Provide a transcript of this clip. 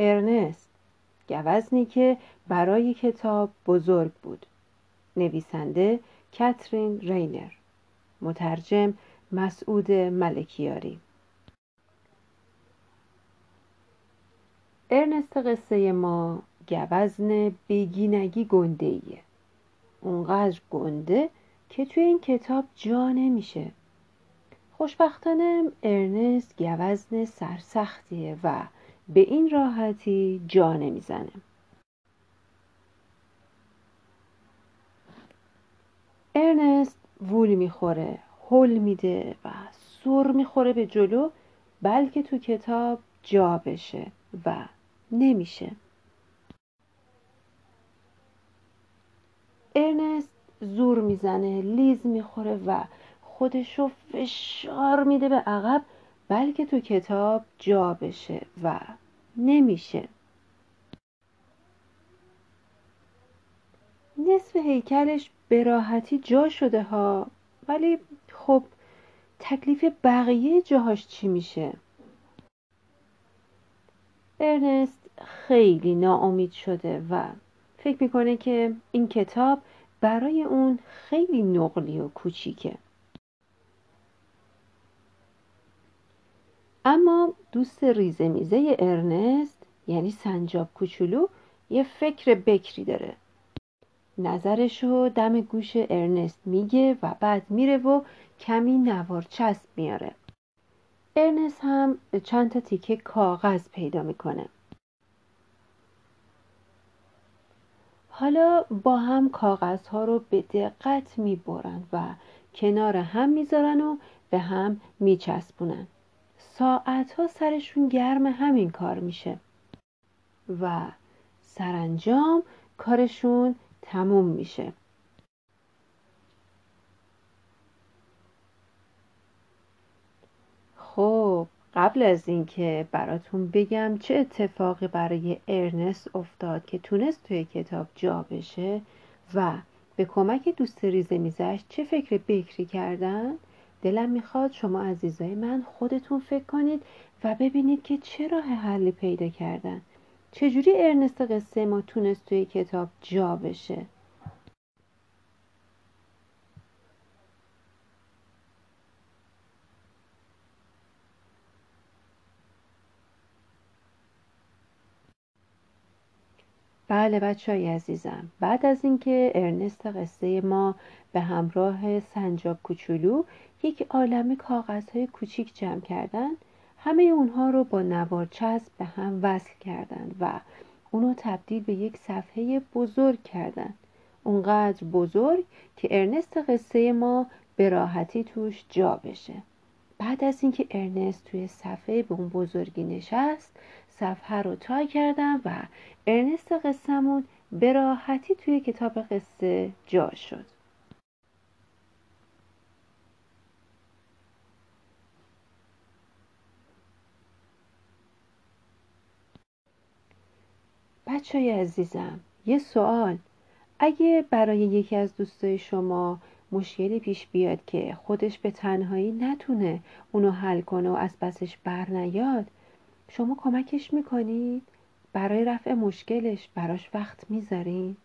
ارنست. گوزنی که برای کتاب بزرگ بود. نویسنده کاترین رینر. مترجم مسعود ملکیاری. ارنست قصه ما گوزن بیگینگی گنده ایه اونقدر گنده که توی این کتاب جا نمیشه. خوشبختانه ارنست گوزن سرسختیه و به این راحتی جا نمی‌زنه. ارنست وول می‌خوره هل میده و سر می‌خوره به جلو بلکه تو کتاب جا بشه و نمیشه. ارنست زور می‌زنه لیز می‌خوره و خودشو فشار میده به عقب. بلکه تو کتاب جا بشه و نمیشه. نصف هیکلش به راحتی جا شده ها ولی خب تکلیف بقیه جاهاش چی میشه؟ ارنست خیلی ناامید شده و فکر می‌کنه که این کتاب برای اون خیلی نقلی و کوچیکه. اما دوست ریزه میزه ارنست یعنی سنجاب کوچولو یه فکر بکری داره. نظرشو دم گوش ارنست میگه و بعد میره و کمی نوار چسب میاره. ارنست هم چند تا تیکه کاغذ پیدا می‌کنه. حالا با هم کاغذها رو به دقت می‌برند و کنار هم می‌ذارن و به هم میچسبونن. ساعتها سرشون گرم همین کار میشه. و سرانجام کارشون تموم میشه. خب قبل از اینکه براتون بگم چه اتفاقی برای ارنست افتاد که تونست توی کتاب جا بشه و به کمک دوست ریزه میزش چه فکر بکری کردن؟ دلم می‌خواد شما عزیزای من خودتون فکر کنید و ببینید که چه راه حلی پیدا کردن. چجوری ارنست قصه ما تونست توی کتاب جا بشه؟ بله بچه های عزیزم. بعد از اینکه ارنست قصه ما به همراه سنجاب کوچولو یک عالمه کاغذهای کوچیک جمع کردن همه اونها رو با نوار چسب به هم وصل کردند و اونو تبدیل به یک صفحه بزرگ کردند. اونقدر بزرگ که ارنست قصه ما به راحتی توش جا بشه. بعد از اینکه ارنست توی صفحه به اون بزرگی نشست صفحه رو تای کردم و ارنست قصهمون به راحتی توی کتاب قصه جا شد. بچه عزیزم یه سوال. اگه برای یکی از دوستای شما مشکلی پیش بیاد که خودش به تنهایی نتونه اونو حل کنه و از پسش بر نیاد شما کمکش می‌کنید؟ برای رفع مشکلش براش وقت می‌ذارین؟